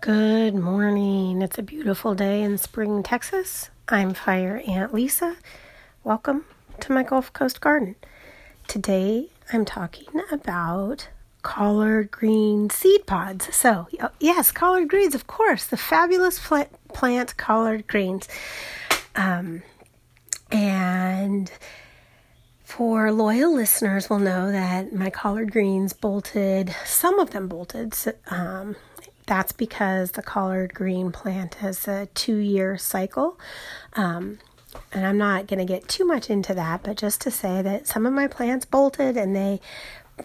Good morning. It's a beautiful day in Spring, Texas. I'm Fire Aunt Lisa. Welcome to my Gulf Coast garden. Today I'm talking about collard green seed pods. So, yes, collard greens, of course, the fabulous plant plant collard greens. Um, and for loyal listeners will know that my collard greens bolted, some of them bolted um, that's because the collard green plant has a two year cycle. Um, and I'm not going to get too much into that, but just to say that some of my plants bolted and they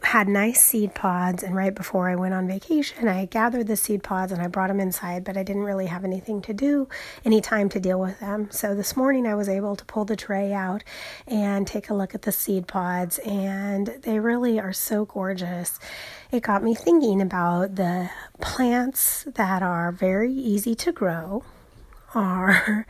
had nice seed pods and right before I went on vacation I gathered the seed pods and I brought them inside but I didn't really have anything to do any time to deal with them. So this morning I was able to pull the tray out and take a look at the seed pods and they really are so gorgeous. It got me thinking about the plants that are very easy to grow are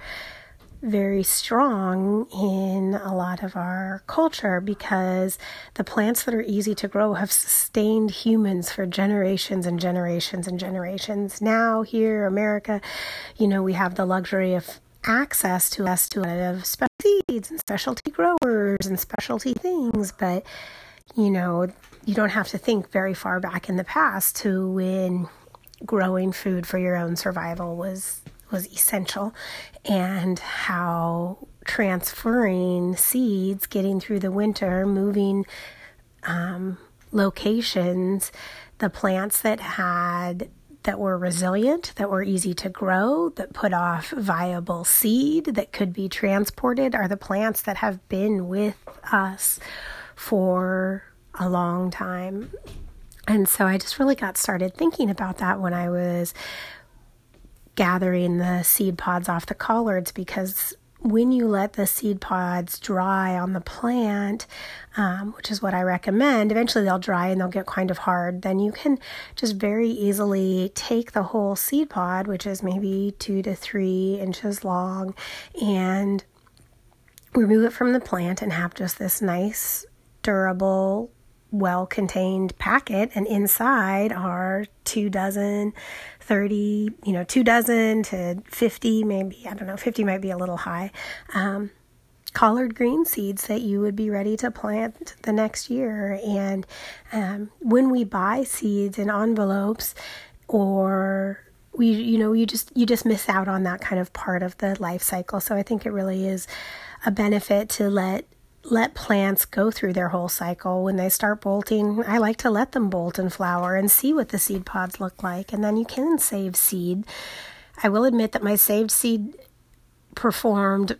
very strong in a lot of our culture because the plants that are easy to grow have sustained humans for generations and generations and generations. Now, here, America, you know, we have the luxury of access to us to of special seeds and specialty growers and specialty things, but you know, you don't have to think very far back in the past to when growing food for your own survival was was essential and how transferring seeds, getting through the winter, moving um, locations, the plants that had that were resilient, that were easy to grow, that put off viable seed that could be transported are the plants that have been with us for a long time. And so I just really got started thinking about that when I was gathering the seed pods off the collards because when you let the seed pods dry on the plant, um, which is what I recommend, eventually they'll dry and they'll get kind of hard. Then you can just very easily take the whole seed pod, which is maybe two to three inches long, and remove it from the plant and have just this nice, durable, well contained packet. And inside are two dozen 30, you know, two dozen to 50, maybe, I don't know, 50 might be a little high, um, collard green seeds that you would be ready to plant the next year. And um, when we buy seeds in envelopes or we you know you just you just miss out on that kind of part of the life cycle so i think it really is a benefit to let let plants go through their whole cycle. When they start bolting, I like to let them bolt and flower and see what the seed pods look like. And then you can save seed. I will admit that my saved seed performed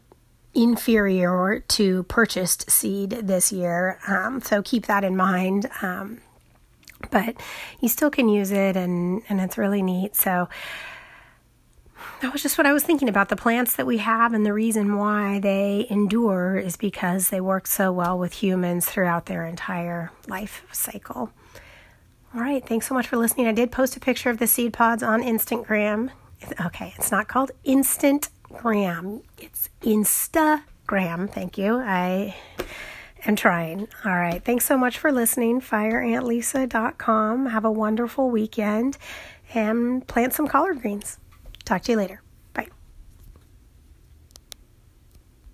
inferior to purchased seed this year. Um, so keep that in mind. Um, but you still can use it and, and it's really neat. So, that was just what I was thinking about. The plants that we have and the reason why they endure is because they work so well with humans throughout their entire life cycle. All right, thanks so much for listening. I did post a picture of the seed pods on Instagram. Okay, it's not called Instagram, it's Instagram. Thank you. I am trying. All right, thanks so much for listening. FireAuntLisa.com. Have a wonderful weekend and plant some collard greens. Talk to you later.